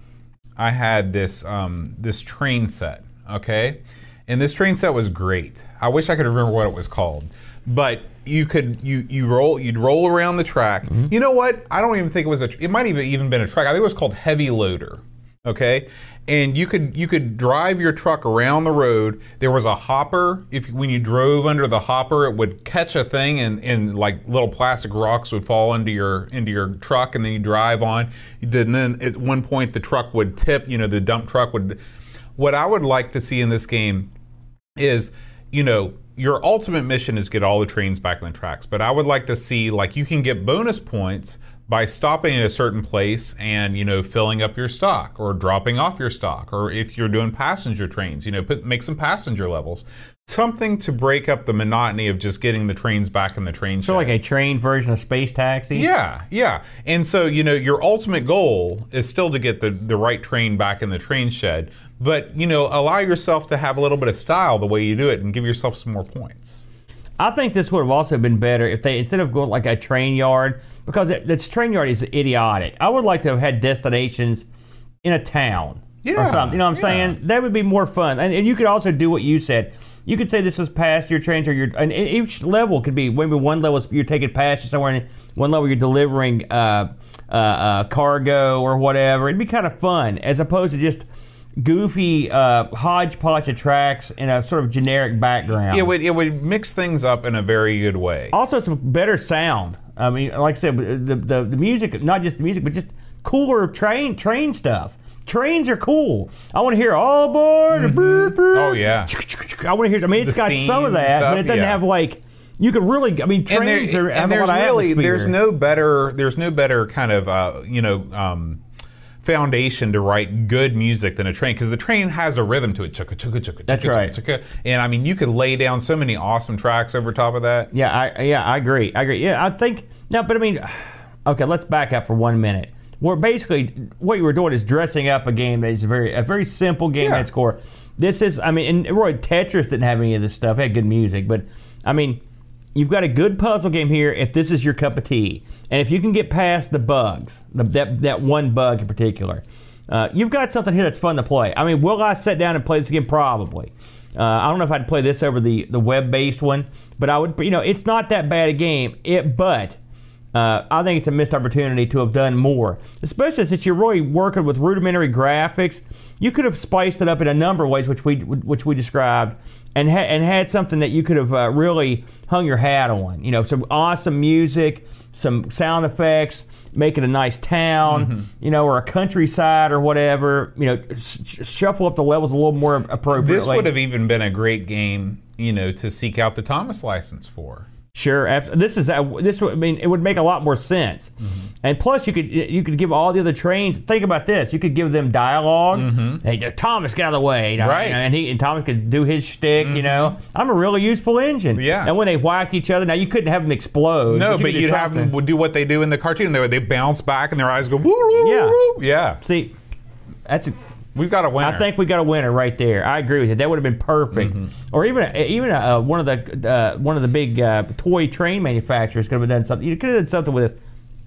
I had this um, this train set. Okay, and this train set was great. I wish I could remember what it was called, but you could you you roll you'd roll around the track. Mm-hmm. You know what? I don't even think it was a. It might even even been a track. I think it was called Heavy Loader. Okay, and you could you could drive your truck around the road. There was a hopper. If when you drove under the hopper, it would catch a thing, and, and like little plastic rocks would fall into your into your truck, and then you drive on. Then then at one point the truck would tip. You know the dump truck would. What I would like to see in this game is you know your ultimate mission is get all the trains back on the tracks but i would like to see like you can get bonus points by stopping at a certain place and you know filling up your stock or dropping off your stock or if you're doing passenger trains you know put, make some passenger levels something to break up the monotony of just getting the trains back in the train shed. So like a train version of Space Taxi. Yeah, yeah. And so, you know, your ultimate goal is still to get the, the right train back in the train shed. But, you know, allow yourself to have a little bit of style the way you do it and give yourself some more points. I think this would have also been better if they instead of going like a train yard because it, this train yard is idiotic. I would like to have had destinations in a town or something. You know what I'm yeah. saying? That would be more fun. And, and you could also do what you said. You could say this was past your trains or your and each level could be maybe one level you're taking past somewhere and one level you're delivering uh, uh, uh, cargo or whatever. It'd be kind of fun as opposed to just goofy uh, hodgepodge of tracks in a sort of generic background. It would it would mix things up in a very good way. also some better sound. I mean, like I said, the, the the music, not just the music, but just cooler train train stuff. Trains are cool. I want to hear all aboard. brr, brr. Oh, yeah. I want to hear. I mean, it's The got some of and that, but it doesn't yeah. have like. You could really. I mean, trains there- are have a there's really atmosphere. there's no better there's no better kind of uh, you know um, foundation to write good music than a train because the train has a rhythm to it. Chugga, chugga, chugga, That's chugga, right. chugga. And I mean, you could lay down so many awesome tracks over top of that. Yeah, I yeah, I agree. I agree. Yeah, I think no, but I mean, (sighs) okay, let's back up for one minute. We're basically what you were doing is dressing up a game that is a very a very simple game Yeah. at its core. This is, I mean, and Roy Tetris didn't have any of this stuff. It had good music, but I mean, you've got a good puzzle game here. If this is your cup of tea, and if you can get past the bugs, the, that that one bug in particular, uh, you've got something here that's fun to play. I mean, will I sit down and play this again? Probably. Uh, I don't know if I'd play this over the the web based one, but I would. You know, it's not that bad a game. It, but uh, I think it's a missed opportunity to have done more, especially since you're really working with rudimentary graphics. You could have spiced it up in a number of ways, which we which we described, and ha- and had something that you could have uh, really hung your hat on. You know, some awesome music, some sound effects, make it a nice town, mm-hmm. you know, or a countryside or whatever. You know, sh- shuffle up the levels a little more appropriately. This would have even been a great game, you know, to seek out the Thomas license for. Sure, this is uh, this. I mean, it would make a lot more sense. And plus, you could you could give all the other trains. Think about this: you could give them dialog Hey, uh, Thomas, get out of the way, Right. you know, and he and Thomas could do his shtick. You know, I'm a really useful engine. Yeah. And when they whack each other, now you couldn't have them explode. No, you but you'd have them do what they do in the cartoon. They, they bounce back and their eyes go woo, woo, Yeah. woo, woo. Yeah. See, that's a, We've got a winner. I think we got a winner right there. I agree with you. That would have been perfect. Mm-hmm. Or even even uh, one of the uh, one of the big uh, toy train manufacturers could have done something. You could have done something with this.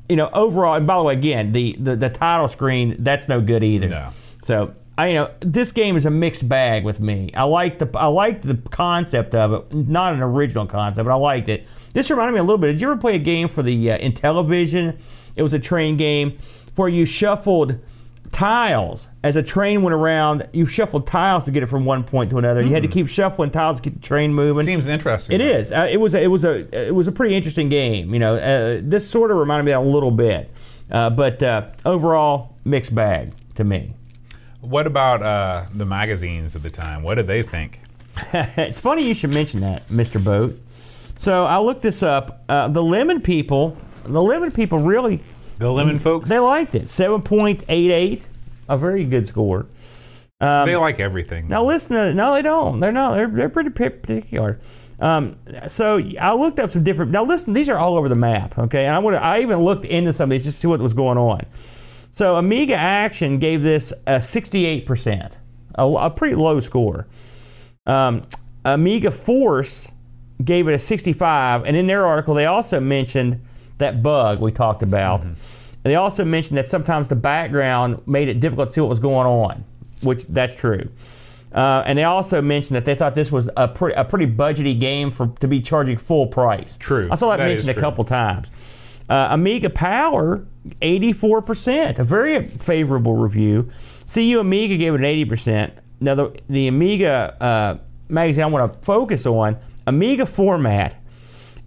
You know, overall. And by the way, again, the the, the title screen that's no good either. No. So I you know this game is a mixed bag with me. I like the I liked the concept of it, not an original concept, but I liked it. This reminded me a little bit. Did you ever play a game for the uh, Intellivision? It was a train game where you shuffled tiles as a train went around. You shuffled tiles to get it from one point to another. You had to keep shuffling tiles to keep the train moving. Seems interesting. It is. Uh, it was. A, it was a. It was a pretty interesting game. You know, uh, this sort of reminded me of a little bit, uh, but uh, overall mixed bag to me. What about uh, the magazines at the time? What did they think? (laughs) it's funny you should mention that, Mr. Boat. So I looked this up. Uh, the Lemon people, the Lemon people really The Lemon folk? they liked it. Seven point eight eight, a very good score. they like everything. Now listen to no, they don't. They're not. They're they're pretty particular. Um, so I looked up some different. Now listen, these are all over the map. Okay, and I would I even looked into some of these just to see what was going on. So Amiga Action gave this a 68%, a, a pretty low score. Um, Amiga Force gave it a 65, and in their article they also mentioned that bug we talked about. And they also mentioned that sometimes the background made it difficult to see what was going on, which that's true. Uh, and they also mentioned that they thought this was a, pre- a pretty budgety game for to be charging full price. True. I saw that, That mentioned a couple times. Uh, Amiga Power, 84%, a very favorable review. CU Amiga gave it an 80%. Now, the, the Amiga uh, magazine I want to focus on, Amiga Format,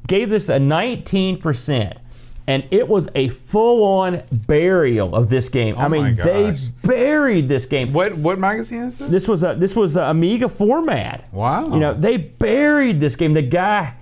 gave this a 19%. And it was a full-on burial of this game. I Oh my mean, they buried this game. What what magazine is this? This was a this was a Amiga format. Wow. You know, they buried this game. The guy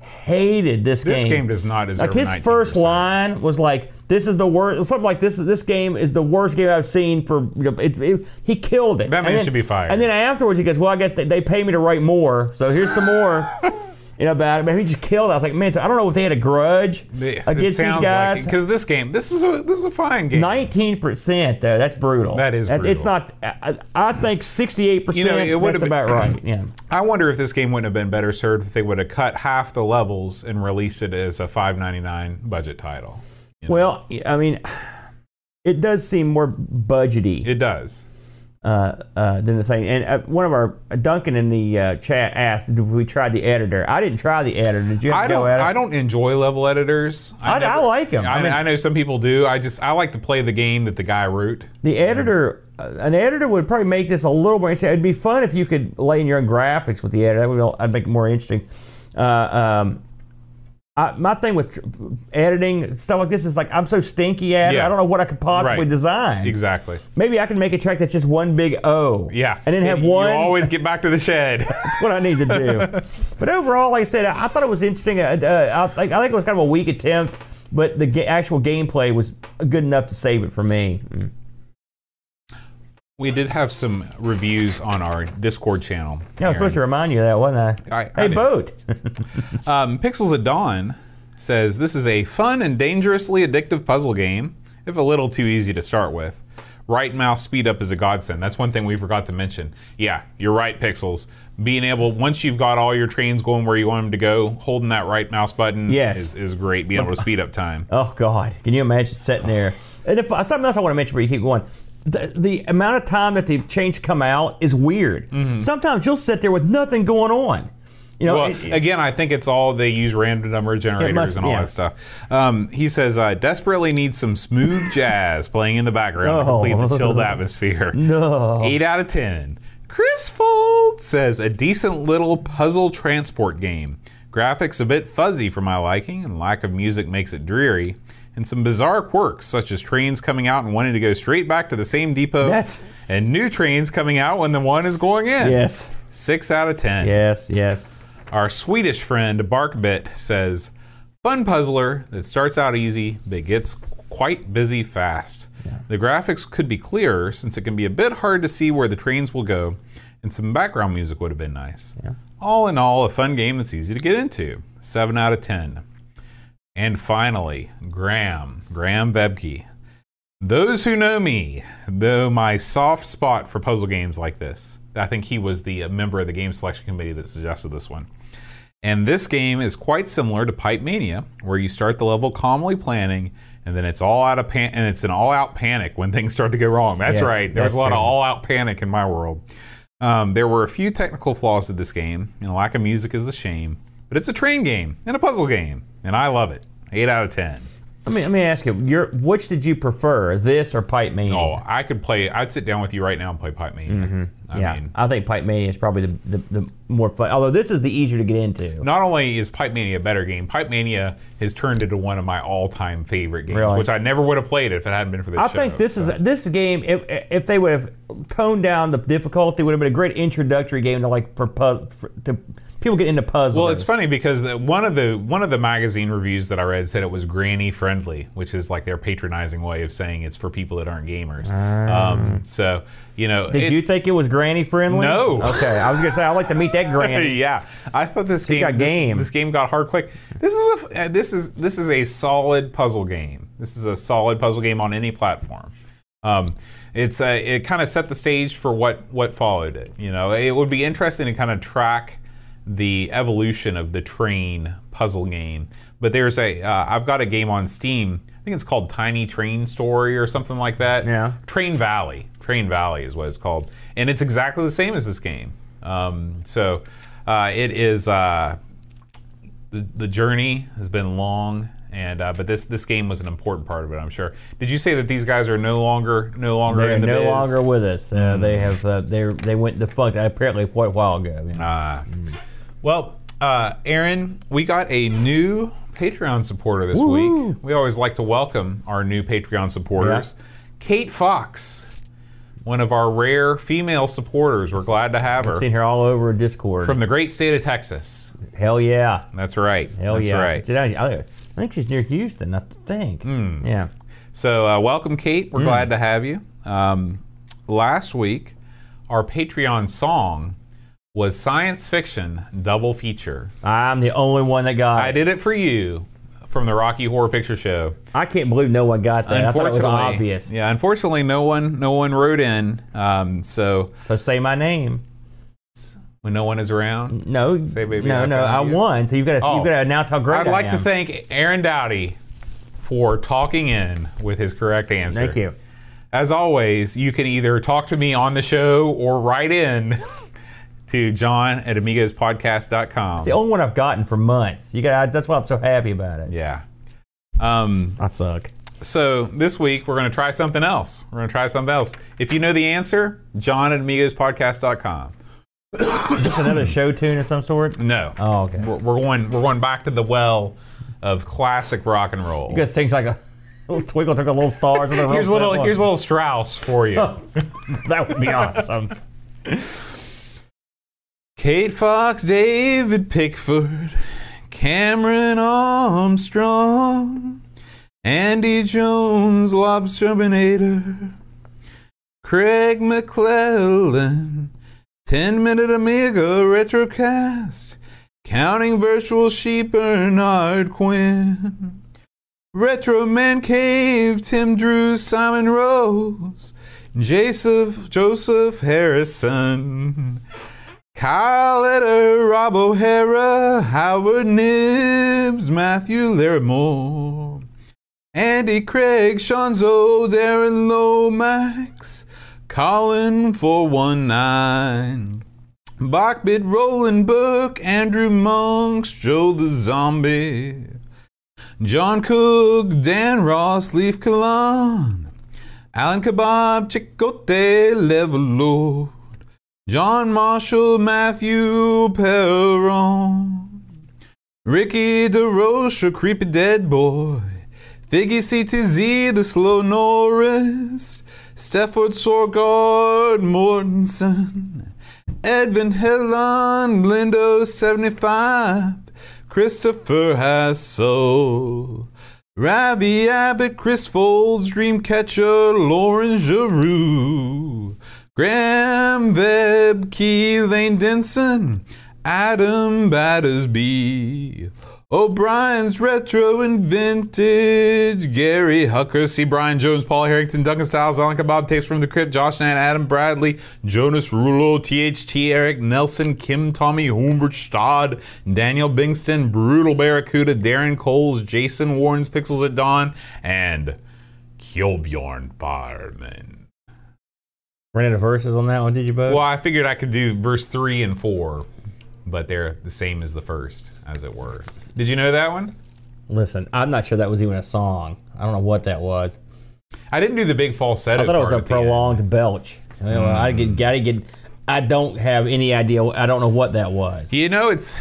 hated this, this game. This game does not deserve. Like his 19%. first line was like, "This is the worst." Something like this. This game is the worst game I've seen for. You know, it, it- he killed it. That And man then- should be fired. And then afterwards, he goes, "Well, I guess they, they pay me to write more, so here's some more." (laughs) You know about it, but he just killed. I was like, man, so I don't know if they had a grudge It against these sounds guys. like because this game, this is a this is a fine game. Nineteen percent though, that's brutal. That is That's- It's not. I, I think sixty-eight percent. You know, it would've That's been- about right. Yeah. (clears throat) I wonder if this game wouldn't have been better served if they would have cut half the levels and released it as a 5.99 budget title. you know? Well, I mean, it does seem more budgety it does. Uh, uh, than the thing. And uh, one of our Duncan in the uh, chat asked, "Did we try the editor?" I didn't try the editor. Did you I don't. at it? I don't enjoy level editors. I- I like 'em. I, I mean- I know some people do. I just I like to play the game that the guy wrote. The editor, an editor would probably make this a little more interesting. It'd be fun if you could lay in your own graphics with the editor. That would I'd make it more interesting. Uh, um, I, my thing with editing stuff like this is like I'm so stinky at it. Yeah. I don't know what I could possibly Right. design. Exactly. Maybe I can make a track that's just one big O. Yeah. And then have you one. always get back to the shed. (laughs) That's what I need to do. (laughs) but overall, like I said, I thought it was interesting. Uh, uh, I, think, I think it was kind of a weak attempt, but the ga- actual gameplay was good enough to save it for me. We did have some reviews on our Discord channel. Yeah, I was supposed to remind you of that, wasn't I? I- I hey, did. boat. (laughs) Um, Pixels at Dawn says this is a fun and dangerously addictive puzzle game, if a little too easy to start with. Right mouse speed up is a godsend. That's one thing we forgot to mention. Yeah, you're right, Pixels. Being able, once you've got all your trains going where you want them to go, holding that right mouse button Yes. is, is great. Being able to (laughs) speed up time. oh God, can you imagine sitting there? And if, something else I want to mention but you keep going. The, the amount of time that the changes come out is weird. Sometimes you'll sit there with nothing going on. You know, Well, it- again, I think it's all they use random number generators must- and all yeah. that stuff. Um, he says, "I desperately need some smooth (laughs) jazz playing in the background to complete the chilled atmosphere." (laughs) no. Eight out of ten. Chris Fold says a decent little puzzle transport game. Graphics a bit fuzzy for my liking, and lack of music makes it dreary. And some bizarre quirks, such as trains coming out and wanting to go straight back to the same depot, That's- and new trains coming out when the one is going in. Yes. Six out of ten. Yes. Yes. Our Swedish friend Barkbit says, "Fun puzzler that starts out easy but gets quite busy fast. The graphics could be clearer since it can be a bit hard to see where the trains will go, and some background music would have been nice. All in all, a fun game that's easy to get into. Seven out of ten. And finally, Graham, Graham Vebke. Those who know me know my soft spot for puzzle games like this. I think he was the member of the game selection committee that suggested this one. And this game is quite similar to Pipe Mania, where you start the level calmly planning, and then it's all out of pan- and it's an all-out panic when (laughs) things start to go wrong. That's Yes, right. There was that's a lot of all-out panic in my world. Um, there were a few technical flaws to this game, and lack of music is a shame. But it's a train game and a puzzle game, and I love it. Eight out of ten. Let me let me ask you, your, which did you prefer, this or Pipe Mania? Oh, I could play. I'd sit down with you right now and play Pipe Mania. I Mm-hmm. yeah, mean, I think Pipe Mania is probably the, the, the more fun. Although this is the easier to get into. not only is Pipe Mania a better game, Pipe Mania has turned into one of my all-time favorite games, Really? which I never would have played if it hadn't been for this I show. think this So- is this game. If if they would have toned down the difficulty, would have been a great introductory game to like for, for to people get into puzzles. Well, it's funny because the- one of the one of the magazine reviews that I read said it was granny friendly, which is like their patronizing way of saying it's for people that aren't gamers. Um, so you know, Ah. Did you think it was granny friendly? No. Okay, I was gonna say I'd like to meet that granny. (laughs) yeah, I thought this game got this, game. this game got hard quick. This is a uh, this is this is a solid puzzle game. This is a solid puzzle game on any platform. Um, it's uh, it kind of set the stage for what what followed it. You know, it would be interesting to kind of track the evolution of the train puzzle game. But there's a uh, I've got a game on Steam. I think it's called Tiny Train Story or something like that. Yeah. Train Valley. Train Valley is what it's called, and it's exactly the same as this game. Um, so uh, it is. Uh, the, the journey has been long, and uh, but this this game was an important part of it. I'm sure. Did you say that these guys are no longer no longer They're in the no biz? longer with us. Uh, They have uh, they they went defunct apparently quite a while ago. you know. Ah. Well, uh, Aaron, we got a new Patreon supporter this Woo-hoo. week. We always like to welcome our new Patreon supporters, Kate Fox. One of our rare female supporters. We're glad to have her I've Seen her all over Discord. from the great state of Texas. Hell yeah. That's right. Hell That's yeah. right. I, think she's near Houston. I think. Hmm. Yeah. So, uh, welcome, Kate. We're glad to have you. Um, last week, our Patreon song was science fiction double feature. I'm the only one that got. I it. did it for you from the Rocky Horror Picture Show. I can't believe no one got that. I thought it was Unfortunately, obvious. yeah. Unfortunately, no one, no one wrote in. Um, so So say my name. when no one is around, No, Say, baby, no, I no. I you. won. So you've got to Oh. you've got to announce how great I'd I like to thank Aaron Dowdy for talking in with his correct answer. Thank you. As always, you can either talk to me on the show or write in (laughs) to John at amigospodcast.com. It's the only one I've gotten for months. You got. That's why I'm so happy about it. Yeah. Um, I suck. so this week we're going to try something else. We're going to try something else. If you know the answer, John at amigospodcast.com. Is this another show tune of some sort? No. Oh, okay. We're, we're going. We're going back to the well of classic rock and roll. Because things like a (laughs) little twinkle twinkle little stars. on Here's a little. Here's a little Strauss for you. (laughs) that would be awesome. (laughs) Kate Fox, David Pickford, Cameron Armstrong, Andy Jones, Lobsterminator, Craig McClellan, 10 Minute Amiga Retrocast, Counting Virtual Sheep Bernard Quinn, Retro Man Cave, Tim Drew, Simon Rose, Joseph, Joseph Harrison, Kyle Etter, uh, Rob O'Hara, Howard Nibbs, Matthew Larimore, Andy Craig, Shanzo, Darren Lomax, Colin 419, Bachbit, Roland Book, Andrew Monks, Joe the Zombie, John Cook, Dan Ross, Leaf Kalan, Alan Kebab, Chicote, Level John Marshall, Matthew Perron, Ricky DeRoche, Creepy Dead Boy, Figgy CTZ, The Slow Norris, Stefford Sorgard, Mortensen, Edvin Helland, Blindo 75, Christopher Hassel, Ravi Abbott, Chris Folds, Dreamcatcher, Lauren Giroux, Graham Webb, Key Lane Denson, Adam Battersby, O'Brien's Retro and Vintage, Gary Hucker, C. Brian Jones, Paul Harrington, Duncan Styles, Alan Kebab, Tapes from the Crypt, Josh Nant, Adam Bradley, Jonas Rulo, THT, Eric Nelson, Kim Tommy, Humbert Stad, Daniel Bingston, Brutal Barracuda, Darren Coles, Jason Warren's Pixels at Dawn, and Kjolbjorn Barman. Ran of verses on that one, did you, Bo? Well, I figured I could do verse three and four, but they're the same as the first, as it were. Did you know that one? Listen, I'm not sure that was even a song. I don't know what that was. I didn't do the big falsetto. I thought it was a the end. prolonged belch. Know, I mm-hmm. get, gotta get. I don't have any idea. I don't know what that was. You know, it's.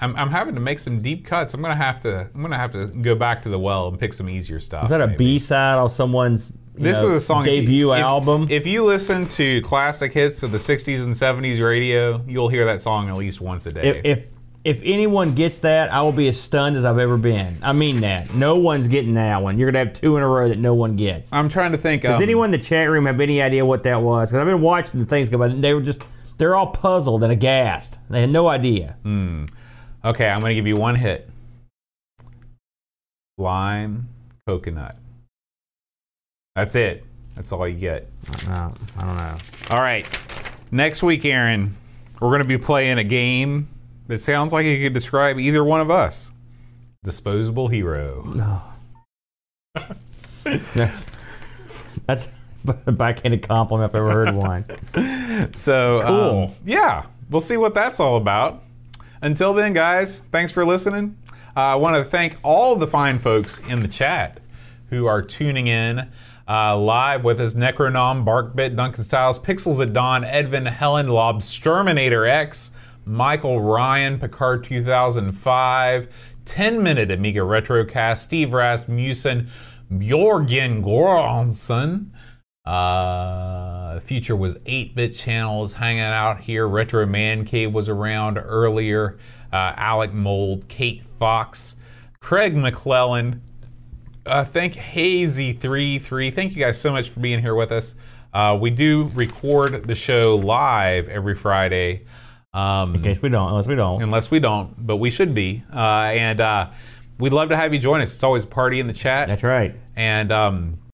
I'm, I'm having to make some deep cuts. I'm gonna have to. I'm gonna have to go back to the well and pick some easier stuff. Is that a B side on someone's This know, is a song. if you- debut if- album. If you listen to classic hits of the '60s and '70s radio, you'll hear that song at least once a day. if, if if anyone gets that, I will be as stunned as I've ever been. I mean that. No one's getting that one. You're gonna have two in a row that no one gets. I'm trying to think. Does um, anyone in the chat room have any idea what that was? Because I've been watching the things go by. They were just they're all puzzled and aghast. They had no idea. Hmm. Okay, I'm going to give you one hit. Lime, coconut. That's it. That's all you get. No, I don't know. All right. Next week, Aaron, we're going to be playing a game that sounds like it could describe either one of us. Disposable Hero. No. (laughs) that's that's (laughs) a backhanded compliment if I've ever heard one. So, Cool. um, yeah, we'll see what that's all about. Until then, guys, thanks for listening. Uh, I want to thank all the fine folks in the chat who are tuning in uh, live with us Necronom, Barkbit, Duncan Styles, Pixels at Dawn, Edvin, Helland, Lobsterminator X, Michael Ryan, Picard 2005, 10 Minute Amiga Retrocast, Steve Rasmussen, Bjorgen Goransson. Uh, future was 8 bit channels hanging out here. Retro Man Cave was around earlier. Uh, Alec Mold, Kate Fox, Craig McClellan. Uh, thank Hazy33. Thank you guys so much for being here with us. Uh, we do record the show live every Friday. Um, In case we don't, unless we don't. unless we don't, but we should be. Uh, and uh, we'd love to have you join us. It's always a party in the chat. That's right. And um,